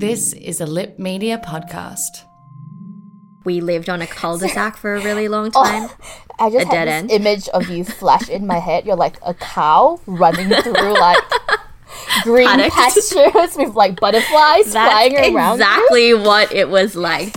This is a Lip Media podcast. We lived on a cul-de-sac for a really long oh, time. I just A had dead this end. image of you flash in my head. You're like a cow running through like green Paddocks. pastures with like butterflies That's flying around. you. exactly what it was like.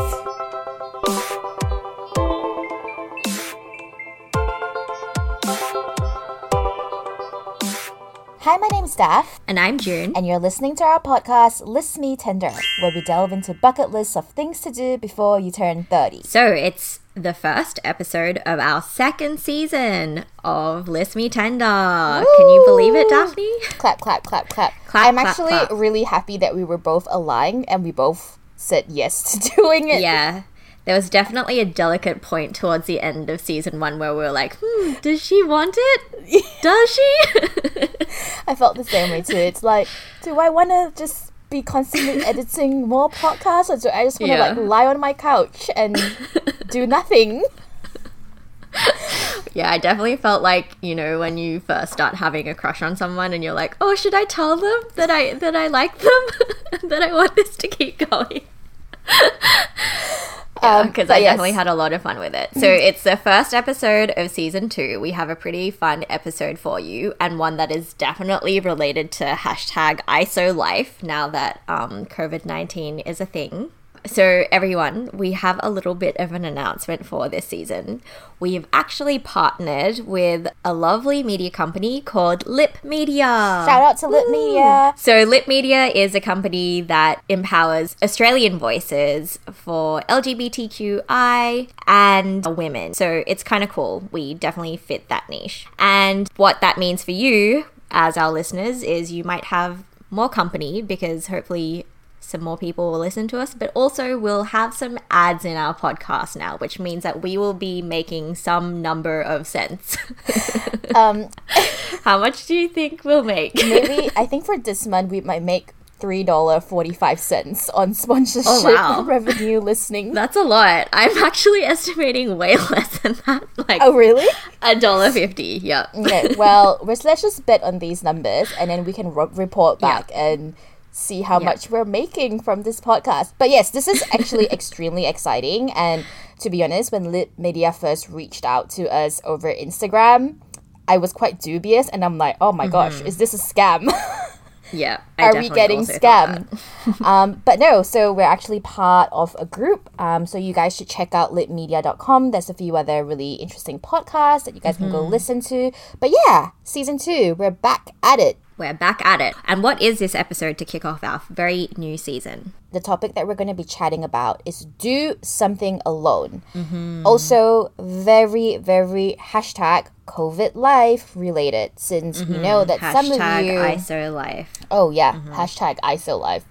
Hi, my name's Daph, And I'm June. and you're listening to our podcast List Me Tender, where we delve into bucket lists of things to do before you turn 30. So it's the first episode of our second season of List Me Tender. Can you believe it, Daphne? Clap, clap, clap, clap. Clap, I'm clap, actually clap. really happy that we were both aligned and we both said yes to doing it. Yeah. There was definitely a delicate point towards the end of season one where we were like, hmm, does she want it? Does she? I felt the same way too. It's like, do I want to just be constantly editing more podcasts, or do I just want to Yeah. like lie on my couch and do nothing? Yeah, I definitely felt like you know when you first start having a crush on someone and you're like, oh, should I tell them that I that I like them, that I want this to keep going? Um, Because but I yes. definitely had a lot of fun with it. So it's the first episode of season two. We have a pretty fun episode for you, and one that is definitely related to hashtag ISO life now that um, COVID nineteen is a thing. So, everyone, we have a little bit of an announcement for this season. We've actually partnered with a lovely media company called Lip Media. Shout out to Lip Media. So, Lip Media is a company that empowers Australian voices for LGBTQI and women. So, it's kind of cool. We definitely fit that niche. And what that means for you, as our listeners, is you might have more company because hopefully some more people will listen to us, but also we'll have some ads in our podcast now, which means that we will be making some number of cents. Um, How much do you think we'll make? maybe I think for this month we might make three dollar forty five cents on sponsorship Oh, wow. revenue listening. That's a lot. I'm actually estimating way less than that. Like oh really? a dollar fifty. Yep. Okay. Well, let's just bet on these numbers, and then we can ro- report Yeah. back and see how Yeah. much we're making from this podcast. But yes, this is actually extremely exciting. And to be honest, when Lip Media first reached out to us over Instagram, I was quite dubious, and I'm like, oh my gosh, is this a scam? Yeah. I Are we getting scammed? um, but no, so we're actually part of a group. Um, so you guys should check out lipmedia.com. There's a few other really interesting podcasts that you guys can Mm-hmm. go listen to. But yeah, season two, we're back at it. We're back at it. And what is this episode to kick off our very new season? The topic that we're going to be chatting about is do something alone. Mm-hmm. Also, very, very hashtag COVID life related, since we know mm-hmm. that some of you. ISO life. Oh yeah, mm-hmm. hashtag ISO life.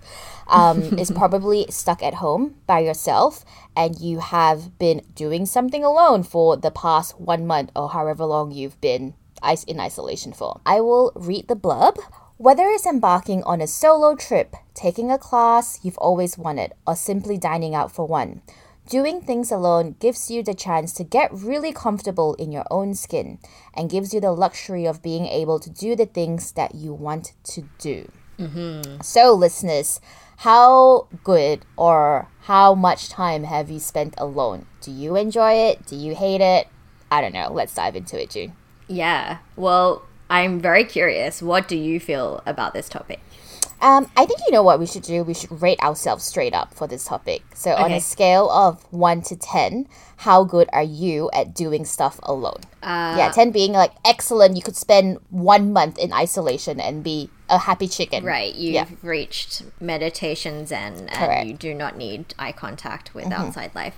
Um, is probably stuck at home by yourself and you have been doing something alone for the past one month or however long you've been is- in isolation for. I will read the blurb. Whether it's embarking on a solo trip, taking a class you've always wanted, or simply dining out for one, Doing things alone gives you the chance to get really comfortable in your own skin and gives you the luxury of being able to do the things that you want to do. Mm-hmm. So, listeners, how good or how much time have you spent alone? Do you enjoy it? Do you hate it? I don't know. Let's dive into it, June. Yeah. Well, I'm very curious. What do you feel about this topic? Um, I think you know what we should do. We should rate ourselves straight up for this topic. So, on a scale of one to ten, how good are you at doing stuff alone? Uh, yeah, ten being like excellent. You could spend one month in isolation and be a happy chicken. Right, you've Yeah. reached meditations and, Correct. Mm-hmm. and you do not need eye contact with outside life.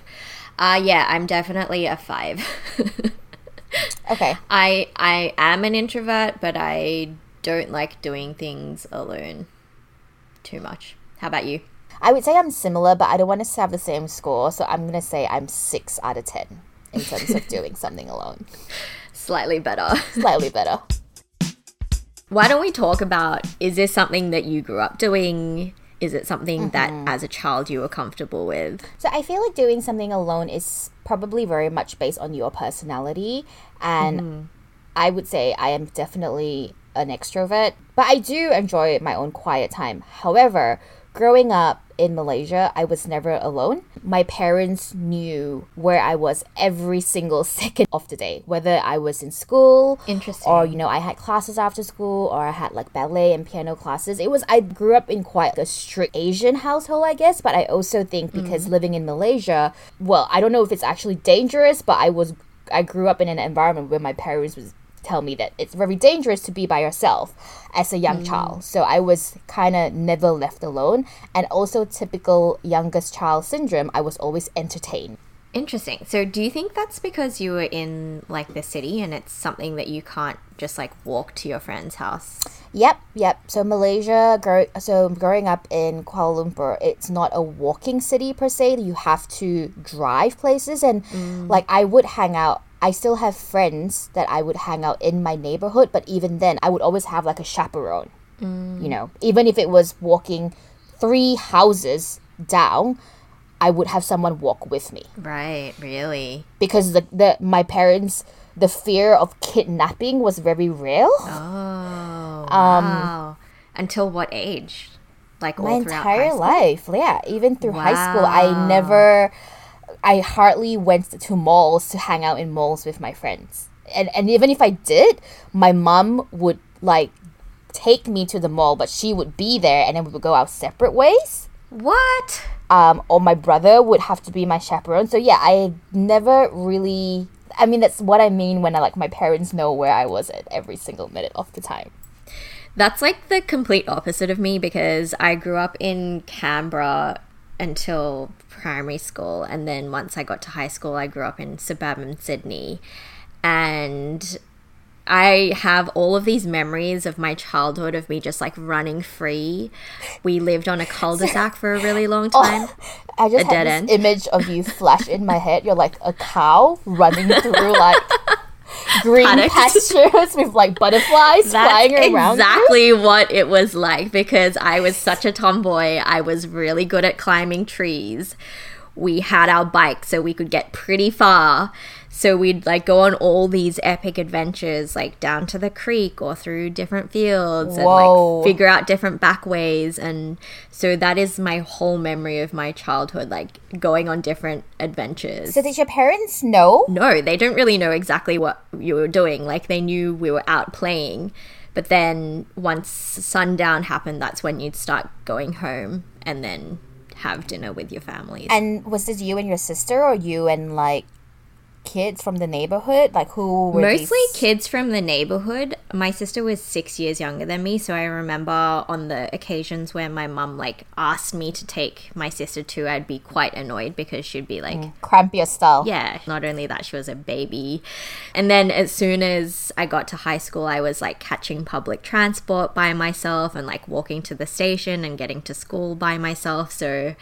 Uh, yeah, I'm definitely a five. Okay. I I am an introvert, but I don't like doing things alone too much. How about you? I would say I'm similar, but I don't want us to have the same score, so I'm gonna say I'm six out of ten in terms of doing something alone. Slightly better. Slightly better. Why don't we talk about is this something that you grew up doing? Is it something that mm-hmm. as a child you were comfortable with? So I feel like doing something alone is probably very much based on your personality, and mm-hmm. I would say I am definitely an extrovert, but I do enjoy my own quiet time. However, growing up in Malaysia, I was never alone. My parents knew where I was every single second of the day, whether I was in school, Interesting. or you know, I had classes after school, or I had like ballet and piano classes. It was I grew up in quite a strict Asian household, I guess, but I also think mm. because living in Malaysia, well, I don't know if it's actually dangerous, but I was I grew up in an environment where my parents was tell me that it's very dangerous to be by yourself as a young mm. child. So I was kind of never left alone. And also, typical youngest child syndrome, I was always entertained. Interesting. So, do you think that's because you were in like the city and it's something that you can't just like walk to your friend's house? Yep, yep. So Malaysia, grow, so growing up in Kuala Lumpur, it's not a walking city per se. You have to drive places, and mm. like I would hang out. I still have friends that I would hang out in my neighborhood, but even then, I would always have like a chaperone. You know, even if it was walking three houses down, I would have someone walk with me Right, really. because the, the my parents the fear of kidnapping was very real. Oh, um, wow. Until what age? Like all my entire life yeah even through high school i never i hardly went to malls to hang out in malls with my friends and and even if i did my mom would like take me to the mall but she would be there and then we would go our separate ways What? um, or my brother would have to be my chaperone. So yeah, I never really. I mean, that's what I mean when I like my parents know where I was at every single minute of the time. That's like the complete opposite of me because I grew up in Canberra until primary school. And then once I got to high school, I grew up in suburban Sydney. And I have all of these memories of my childhood of me just like running free. We lived on a cul de sac for a really long oh, time. I just A dead had end. image of you flash in my head. You're like a cow running through like green Paddocks. pastures with like butterflies That's flying around. you. exactly what it was like because I was such a tomboy. I was really good at climbing trees. We had our bike so we could get pretty far. So we'd like go on all these epic adventures, like down to the creek or through different fields and like figure out different back ways. And so that is my whole memory of my childhood, like going on different adventures. So did your parents know? No, they don't really know exactly what you were doing. Like they knew we were out playing, but then once sundown happened, that's when you'd start going home and then have dinner with your family. And was this you and your sister, or you and like kids from the neighborhood? Like who were Mostly these? kids from the neighborhood. My sister was six years younger than me, so I remember on the occasions where my mum like asked me to take my sister to, I'd be quite annoyed because she'd be like, mm, Cramp your style. Yeah, not only that, she was a baby. And then as soon as I got to high school, I was like catching public transport by myself and like walking to the station and getting to school by myself. So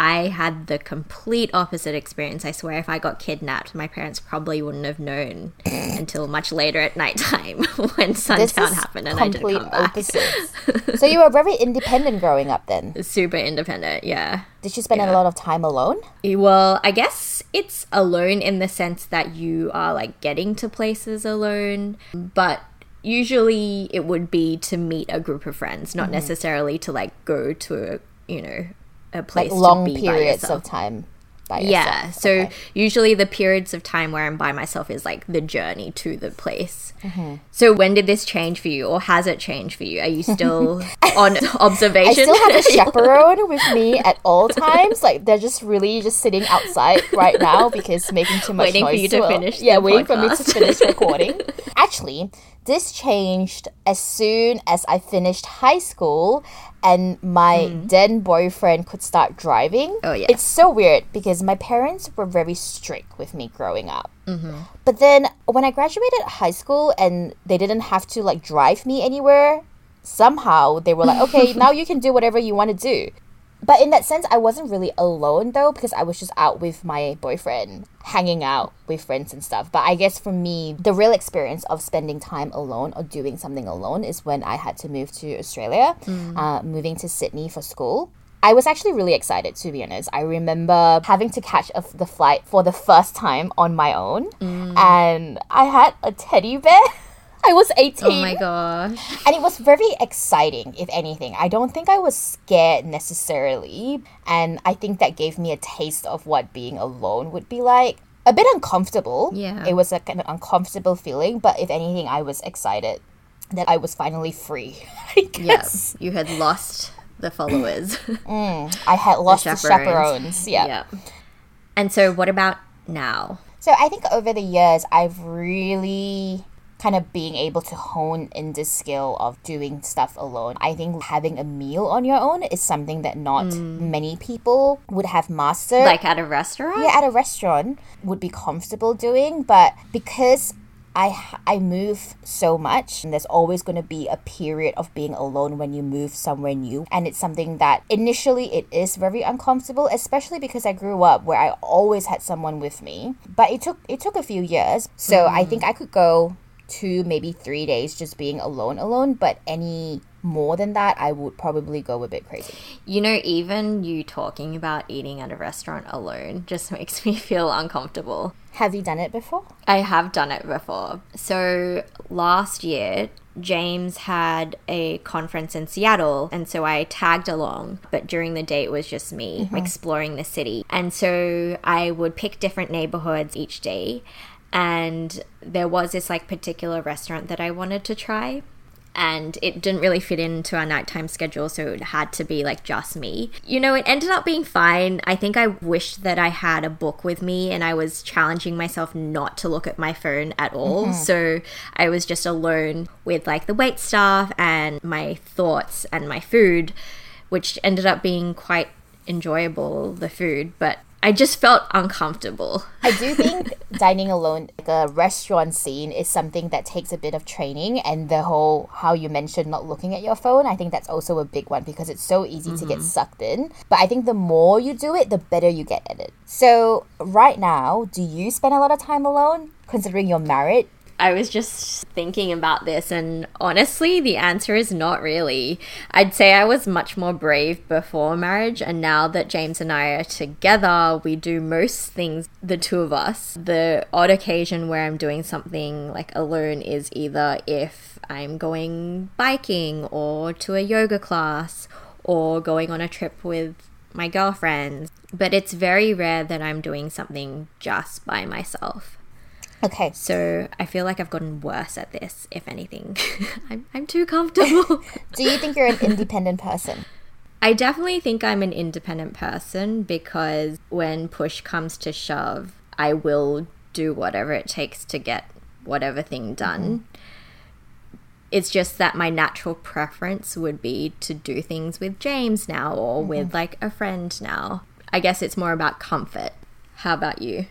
I had the complete opposite experience. I swear, if I got kidnapped, my parents probably wouldn't have known until much later at nighttime when This sundown happened and I didn't complete come back. so you were very independent growing up then. Super independent, yeah. Did you spend a lot of time alone? Well, I guess it's alone in the sense that you are like getting to places alone, but usually it would be to meet a group of friends, Mm-hmm. not necessarily to like go to a, you know, a place Like long periods of time. Yeah, so Okay. usually the periods of time where I'm by myself is like the journey to the place. Mm-hmm. So when did this change for you, or has it changed for you? Are you still on observation? I still have a chaperone with me at all times. Like they're just really just sitting outside right now because making too much Waiting for you to will- finish Yeah, waiting for me to finish recording. Actually, this changed as soon as I finished high school and my then boyfriend could start driving. Mm-hmm. Oh, yeah. It's so weird because my parents were very strict with me growing up. But then when I graduated high school and they didn't have to like drive me anywhere, somehow they were like, okay, now you can do whatever you want to do. But in that sense, I wasn't really alone though because I was just out with my boyfriend, hanging out with friends and stuff. But I guess for me, the real experience of spending time alone or doing something alone is when I had to move to Australia, uh, moving to Sydney for school. I was actually really excited to be honest. I remember having to catch a, the flight for the first time on my own, and I had a teddy bear. I was 18 Oh my gosh. and it was very exciting if anything i don't think i was scared necessarily and i think that gave me a taste of what being alone would be like a bit uncomfortable Yeah. it was like an uncomfortable feeling but if anything i was excited that i was finally free Yes. You had lost the followers. Mm, i had lost the chaperones. chaperones, yeah yeah. And so, what about now? So I think over the years, I've really kind of being able to hone in the skill of doing stuff alone. I think having a meal on your own is something that not mm. many people would have mastered. Like at a restaurant? yeah, at a restaurant would be comfortable doing, but because I I move so much and there's always going to be a period of being alone when you move somewhere new and it's something that initially it is very uncomfortable especially because I grew up where I always had someone with me but it took it took a few years so I think mm. I could go two maybe 3 days just being alone alone but any more than that I would probably go a bit crazy You know, even you talking about eating at a restaurant alone just makes me feel uncomfortable. have you done it before I have done it before. So last year, James had a conference in Seattle, and so I tagged along. But during the day, it was just me mm-hmm. exploring the city. And so I would pick different neighborhoods each day. And there was this like particular restaurant that I wanted to try and it didn't really fit into our nighttime schedule, so it had to be like just me. You know, it ended up being fine. I think I wished that I had a book with me and I was challenging myself not to look at my phone at all. Mm-hmm. So I was just alone with like the wait staff and my thoughts and my food, which ended up being quite enjoyable, the food, but I just felt uncomfortable. I do think dining alone, like a restaurant scene, is something that takes a bit of training. And the whole, how you mentioned not looking at your phone, I think that's also a big one because it's so easy to get mm-hmm. sucked in. But I think the more you do it, the better you get at it. So, right now, do you spend a lot of time alone, considering you're married? I was just thinking about this, and honestly, the answer is not really. I'd say I was much more brave before marriage, and now that James and I are together, we do most things, the two of us. The odd occasion where I'm doing something like alone is either if I'm going biking or to a yoga class or going on a trip with my girlfriends, but it's very rare that I'm doing something just by myself. Okay. So I feel like I've gotten worse at this, if anything. I'm, I'm too comfortable. Do you think you're an independent person? I definitely think I'm an independent person because when push comes to shove, I will do whatever it takes to get whatever thing mm-hmm. done. It's just that my natural preference would be to do things with James now or with mm-hmm. like a friend now. I guess it's more about comfort. How about you?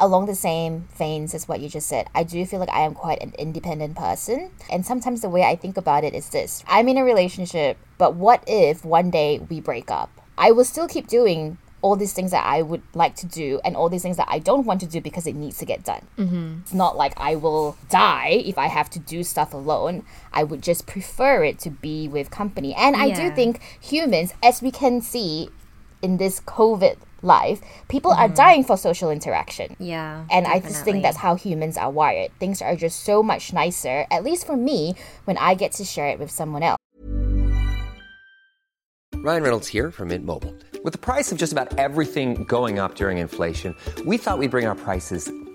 Along the same veins as what you just said, I do feel like I am quite an independent person. And sometimes the way I think about it is this I'm in a relationship, but what if one day we break up? I will still keep doing all these things that I would like to do and all these things that I don't want to do because it needs to get done. Mm-hmm. It's not like I will die if I have to do stuff alone. I would just prefer it to be with company. And I do think humans, as we can see in this COVID life, people are mm-hmm. dying for social interaction. Yeah. And I just think that's how humans are wired. Things are just so much nicer, at least for me, when I get to share it with someone else. Ryan Reynolds here from Mint Mobile. With the price of just about everything going up during inflation, we thought we'd bring our prices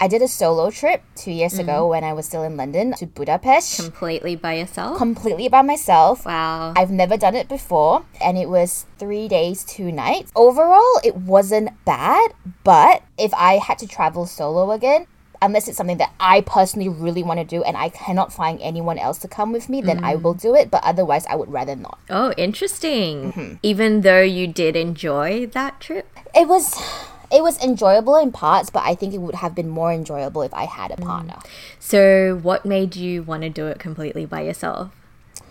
I did a solo trip two years ago when I was still in London to Budapest. Completely by yourself? completely by myself. wow. I've never done it before, and it was three days, two nights. Overall, it wasn't bad, but if I had to travel solo again, unless it's something that I personally really want to do and I cannot find anyone else to come with me, then I will do it, but otherwise, I would rather not. oh, interesting. Mm-hmm. Even though you did enjoy that trip? It was. It was enjoyable in parts, but I think it would have been more enjoyable if I had a partner. So, what made you want to do it completely by yourself?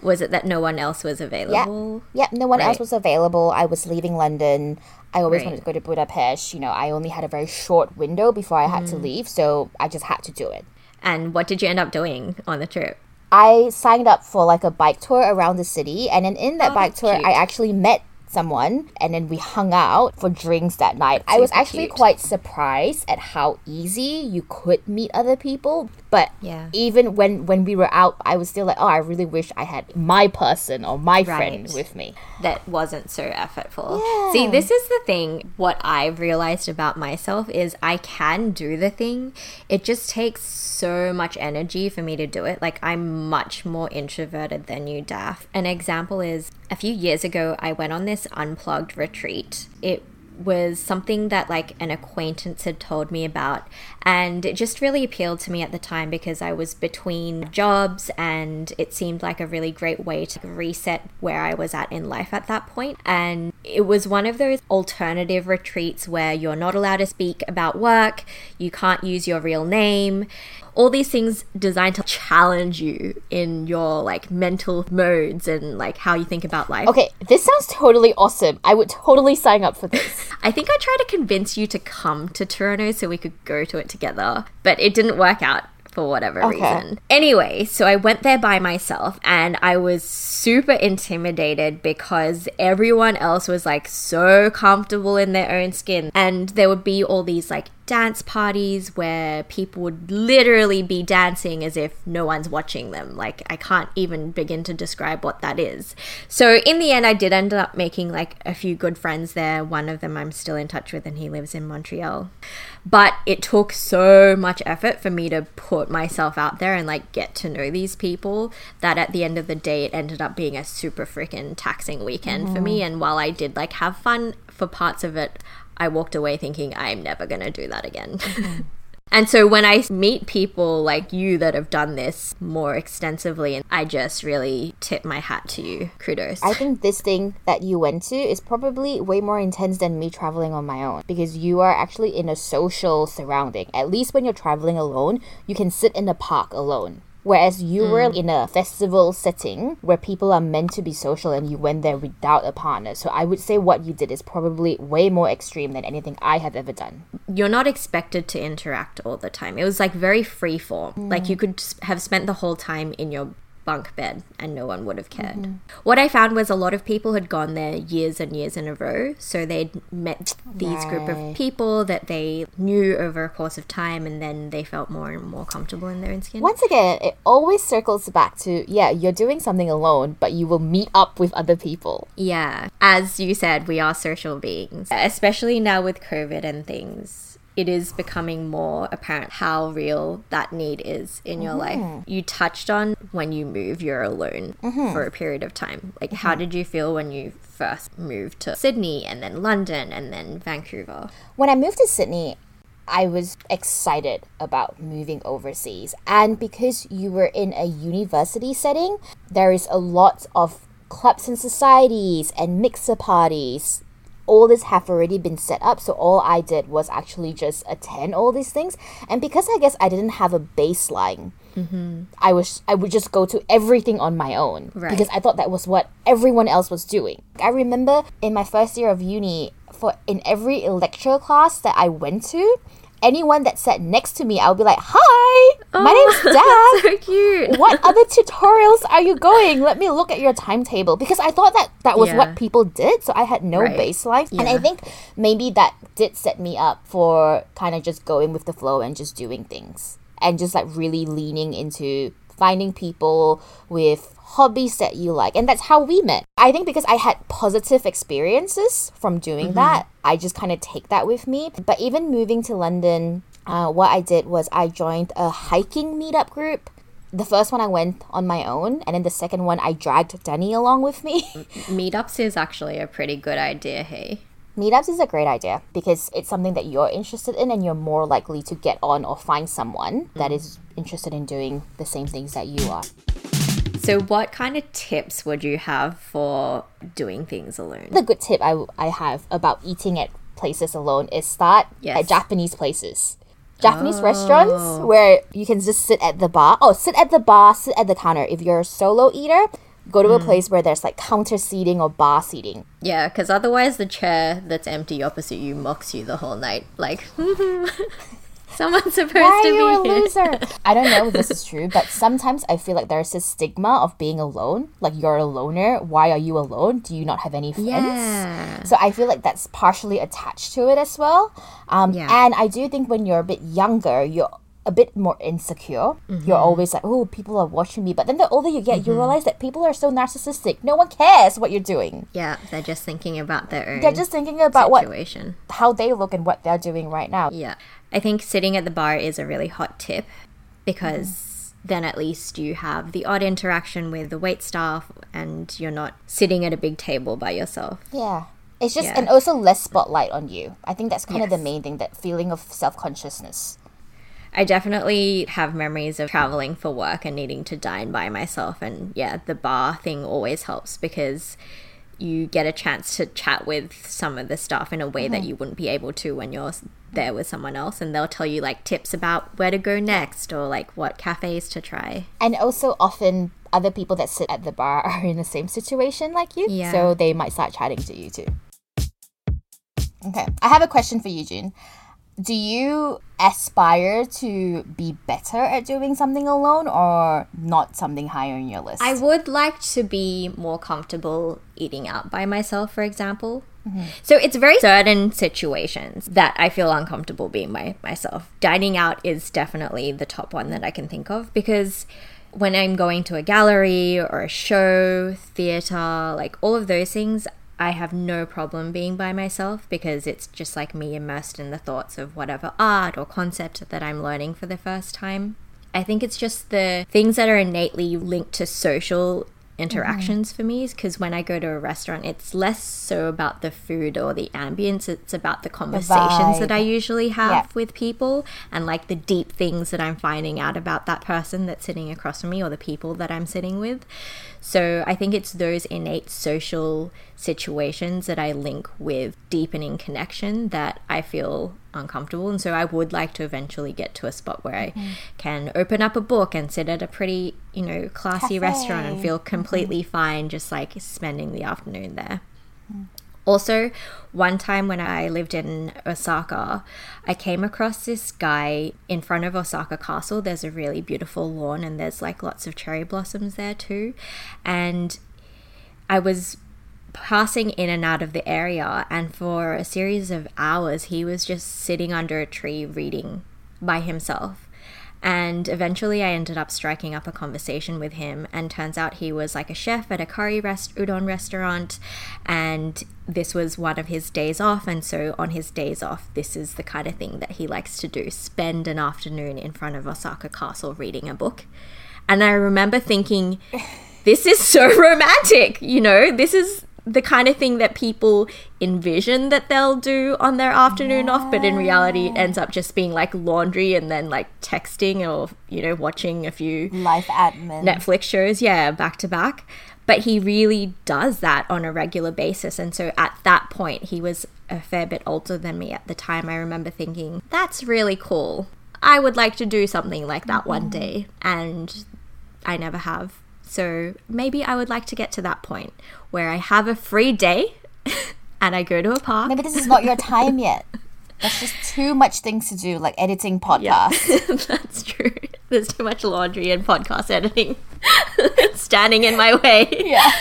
Was it that no one else was available? Yeah, no one else was available. I was leaving London. I always Right. wanted to go to Budapest. You know, I only had a very short window before I had Mm. to leave, so I just had to do it. And what did you end up doing on the trip? I signed up for like a bike tour around the city, and then in that Oh, bike tour, cute. I actually met someone, and then we hung out for drinks that night. I was actually cute. quite surprised at how easy you could meet other people. But Yeah. even when when we were out, I was still like, oh, I really wish I had my person or my friend with me. that wasn't so effortful. Yeah. See, this is the thing. What I've realized about myself is I can do the thing. It just takes so much energy for me to do it. Like, I'm much more introverted than you, Daph. An example is a few years ago, I went on this unplugged retreat. It was something that like an acquaintance had told me about and it just really appealed to me at the time because I was between jobs and it seemed like a really great way to reset where I was at in life at that point and it was one of those alternative retreats where you're not allowed to speak about work you can't use your real name all these things designed to challenge you in your like mental modes and like how you think about life Okay, this sounds totally awesome. I would totally sign up for this. I think I tried to convince you to come to Toronto so we could go to it together, but it didn't work out for whatever Okay. reason. Anyway, so I went there by myself and I was super intimidated because everyone else was like so comfortable in their own skin. And there would be all these like dance parties where people would literally be dancing as if no one's watching them. Like, I can't even begin to describe what that is. So, in the end, I did end up making like a few good friends there. One of them I'm still in touch with, and he lives in Montreal. But it took so much effort for me to put myself out there and like get to know these people that at the end of the day, it ended up being a super freaking taxing weekend for me. Mm. And while I did like have fun for parts of it, I walked away thinking I'm never going to do that again. Mm. and so when I meet people like you that have done this more extensively, and I just really tip my hat to you. Kudos. I think this thing that you went to is probably way more intense than me traveling on my own because you are actually in a social surrounding. At least when you're traveling alone, you can sit in the park alone. Whereas you were mm. in a festival setting where people are meant to be social and you went there without a partner. So I would say what you did is probably way more extreme than anything I have ever done. you're not expected to interact all the time. It was like very free form. Like mm. you could have spent the whole time in your bunk bed and no one would have cared. Mm-hmm. What I found was a lot of people had gone there years and years in a row. So they'd met these group of people that they knew over a course of time and then they felt more and more comfortable in their own skin. Once again, it always circles back to yeah, you're doing something alone, but you will meet up with other people. Yeah. As you said, we are social beings, especially now with COVID and things. It is becoming more apparent how real that need is in your life. Mm-hmm. You touched on when you move, you're alone mm-hmm. for a period of time. Like, how mm-hmm. did you feel when you first moved to Sydney and then London and then Vancouver? When I moved to Sydney, I was excited about moving overseas. And because you were in a university setting, there is a lot of clubs and societies and mixer parties. All this have already been set up, so all I did was actually just attend all these things. And because I guess I didn't have a baseline, mm-hmm. I was I would just go to everything on my own Right. because I thought that was what everyone else was doing. I remember in my first year of uni, for in every lecture class that I went to, anyone that sat next to me, I'll be like, "Hi, my oh, name's Dad." Oh, so cute. what other tutorials are you going? Let me look at your timetable because I thought that that was Yeah. what people did, so I had no Right. baseline. And I think maybe that did set me up for kind of just going with the flow and just doing things and just like really leaning into finding people with hobbies that you like. And that's how we met. I think because I had positive experiences from doing that, I just kind of take that with me. But even moving to London, uh, what I did was I joined a hiking meetup group. The first one I went on my own, and then the second one I dragged Danny along with me. Meetups is actually a pretty good idea, hey. Meetups is a great idea because it's something that you're interested in, and you're more likely to get on or find someone that is interested in doing the same things that you are. So, what kind of tips would you have for doing things alone? The good tip I, I have about eating at places alone is start Yes. at Japanese places. Japanese restaurants oh. where you can just sit at the bar. Oh, sit at the bar, sit at the counter. If you're a solo eater, go to a hmm. place where there's like counter seating or bar seating. Yeah, because otherwise the chair that's empty opposite you mocks you the whole night. Like, someone's supposed Why to are you a here. loser? I don't know if this is true, but sometimes I feel like there's this stigma of being alone. Like you're a loner. Why are you alone? Do you not have any friends? Yeah. So I feel like that's partially attached to it as well. Um, Yeah. And I do think when you're a bit younger, you're a bit more insecure. Mm-hmm. You're always like, oh, people are watching me. But then the older you get, you realize that people are so narcissistic. No one cares what you're doing. Yeah, they're just thinking about their own They're just thinking about what situation. how they look and what they're doing right now. Yeah. I think sitting at the bar is a really hot tip because then at least you have the odd interaction with the wait staff and you're not sitting at a big table by yourself. Yeah. It's just, Yeah. and also less spotlight on you. I think that's kind of the main thing, that feeling of self consciousness. I definitely have memories of traveling for work and needing to dine by myself. And yeah, the bar thing always helps because you get a chance to chat with some of the staff in a way that mm-hmm. you wouldn't be able to when you're there with someone else. And they'll tell you like tips about where to go next or like what cafes to try. And also, often other people that sit at the bar are in the same situation like you. Yeah. So they might start chatting to you too. Okay. I have a question for you, June. Do you aspire to be better at doing something alone or not something higher on your list? I would like to be more comfortable eating out by myself, for example. Mm-hmm. So it's very certain situations that I feel uncomfortable being by myself. Dining out is definitely the top one that I can think of because when I'm going to a gallery or a show, theater, like all of those things, I have no problem being by myself because it's just like me immersed in the thoughts of whatever art or concept that I'm learning for the first time. I think it's just the things that are innately linked to social interactions mm-hmm. for me is because when I go to a restaurant, it's less so about the food or the ambience, it's about the conversations that I usually have Yeah. with people and like the deep things that I'm finding out about that person that's sitting across from me or the people that I'm sitting with. So I think it's those innate social situations that I link with deepening connection that I feel uncomfortable. And so I would like to eventually get to a spot where I mm-hmm. can open up a book and sit at a pretty, you know, classy restaurant and feel mm-hmm. completely fine just like spending the afternoon there. Mm. Also, one time when I lived in Osaka, I came across this guy in front of Osaka Castle. There's a really beautiful lawn and there's like lots of cherry blossoms there too. And I was passing in and out of the area, and for a series of hours, he was just sitting under a tree reading by himself. And eventually, I ended up striking up a conversation with him. And turns out he was like a chef at a curry rest udon restaurant, and this was one of his days off. And so, on his days off, this is the kind of thing that he likes to do: spend an afternoon in front of Osaka Castle reading a book. And I remember thinking, this is so romantic, you know, this is the kind of thing that people envision that they'll do on their afternoon off, but in reality, it ends up just being like laundry and then like texting or, you know, watching a few Life admin. Netflix shows, yeah, back to back. But he really does that on a regular basis. And so at that point, he was a fair bit older than me at the time. I remember thinking, that's really cool. I would like to do something like that one mm-hmm. day. And I never have. So maybe I would like to get to that point where I have a free day and I go to a park. Maybe this is not your time yet. That's just too much things to do, like editing podcasts. That's true. There's too much laundry and podcast editing standing in my way. Yeah.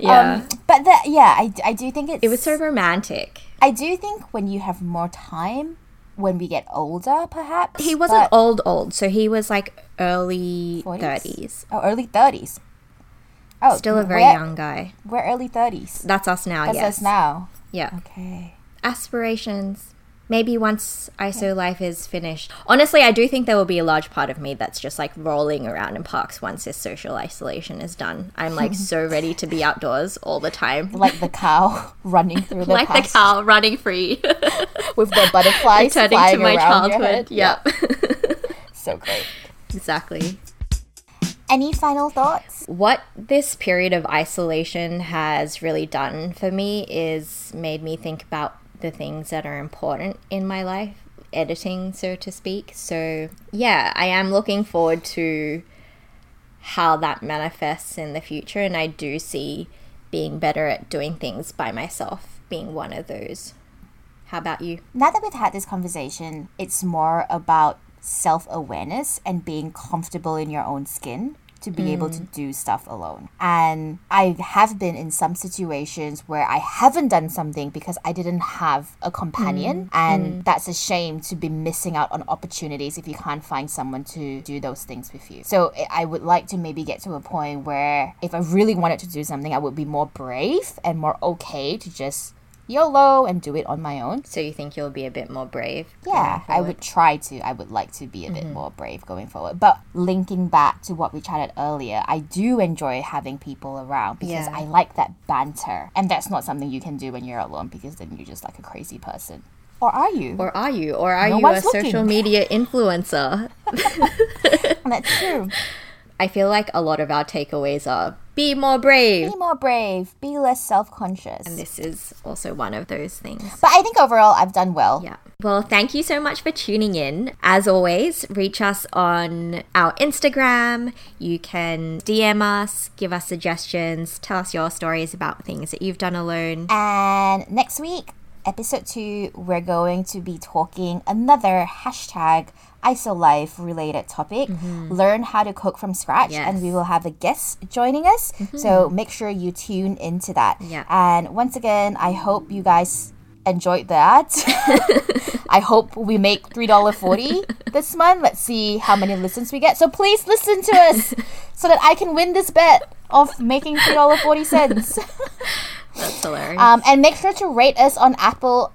Yeah. Um, but that, yeah, I, I do think it's. it was so romantic. I do think when you have more time, when we get older, perhaps. He wasn't old, old. So he was like early 40s? 30s. Oh, early 30s. Oh, Still a very young guy. We're early 30s. That's us now, That's yes. us now. Yeah. Okay. Aspirations. Maybe once ISO life is finished. Honestly, I do think there will be a large part of me that's just like rolling around in parks once this social isolation is done. I'm like so ready to be outdoors all the time. Like the cow running through the like the cow running free, with the butterflies returning flying to my around your childhood. head. Yep, So great. exactly. Any final thoughts? What this period of isolation has really done for me is made me think about the things that are important in my life, editing, so to speak. So, yeah, I am looking forward to how that manifests in the future, and I do see being better at doing things by myself being one of those. How about you? Now that we've had this conversation, it's more about self awareness and being comfortable in your own skin to be able to mm. do stuff alone. And I have been in some situations where I haven't done something because I didn't have a companion. Mm. And mm. that's a shame to be missing out on opportunities if you can't find someone to do those things with you. So I- I would like to maybe get to a point where if I really wanted to do something, I would be more brave and more okay to just YOLO and do it on my own. So, you think you'll be a bit more brave? Yeah, I would try to. I would like to be a bit mm-hmm. more brave going forward. But linking back to what we chatted earlier, I do enjoy having people around because Yeah. I like that banter. And that's not something you can do when you're alone because then you're just like a crazy person. Or are you? Or are you? Or are No you a one's social media influencer? that's true. I feel like a lot of our takeaways are be more brave. Be more brave. Be less self conscious. And this is also one of those things. But I think overall, I've done well. Yeah. Well, thank you so much for tuning in. As always, reach us on our Instagram. You can DM us, give us suggestions, tell us your stories about things that you've done alone. And next week, episode two, we're going to be talking another hashtag isolife related topic. Learn how to cook from scratch, and we will have a guest joining us. So make sure you tune into that. Yeah. And once again, I hope you guys enjoyed that. I hope we make three dollar forty this month. Let's see how many listens we get. So please listen to us so that I can win this bet of making three dollar forty cents. That's hilarious. Um, and make sure to rate us on Apple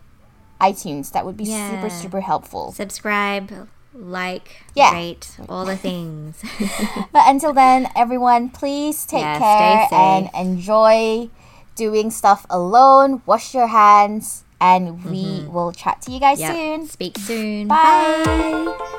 iTunes. That would be Yeah. super, super helpful. Subscribe, like, Yeah. rate, all the things. But until then, everyone, please take Yeah, care and enjoy doing stuff alone. Wash your hands, and we mm-hmm. will chat to you guys Yep. soon. Speak soon. Bye. Imagine